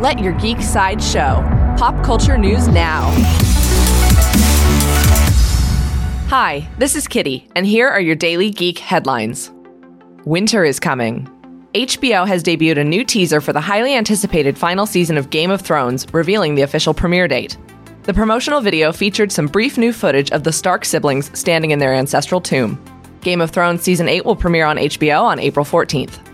Let your geek side show. Pop culture news now. Hi, this is Kitty, and here are your daily geek headlines. Winter is coming. HBO has debuted a new teaser for the highly anticipated final season of Game of Thrones, revealing the official premiere date. The promotional video featured some brief new footage of the Stark siblings standing in their ancestral tomb. Game of Thrones Season 8 will premiere on HBO on April 14th.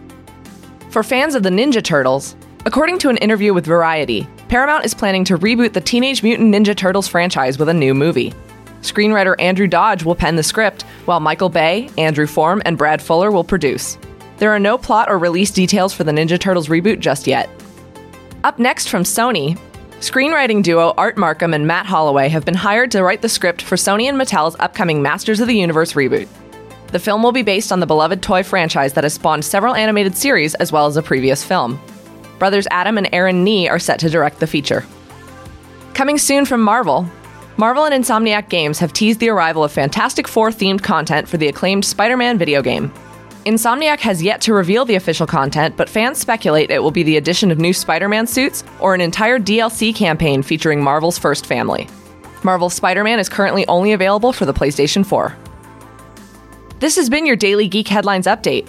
For fans of the Ninja Turtles, according to an interview with Variety, Paramount is planning to reboot the Teenage Mutant Ninja Turtles franchise with a new movie. Screenwriter Andrew Dodge will pen the script, while Michael Bay, Andrew Form, and Brad Fuller will produce. There are no plot or release details for the Ninja Turtles reboot just yet. Up next from Sony, screenwriting duo Art Marcum and Matt Holloway have been hired to write the script for Sony and Mattel's upcoming Masters of the Universe reboot. The film will be based on the beloved toy franchise that has spawned several animated series as well as a previous film. Brothers Adam and Aaron Nee are set to direct the feature. Coming soon from Marvel, Marvel and Insomniac Games have teased the arrival of Fantastic Four themed content for the acclaimed Spider Man video game. Insomniac has yet to reveal the official content, but fans speculate it will be the addition of new Spider Man suits or an entire DLC campaign featuring Marvel's first family. Marvel's Spider Man is currently only available for the PlayStation 4. This has been your daily Geek Headlines update.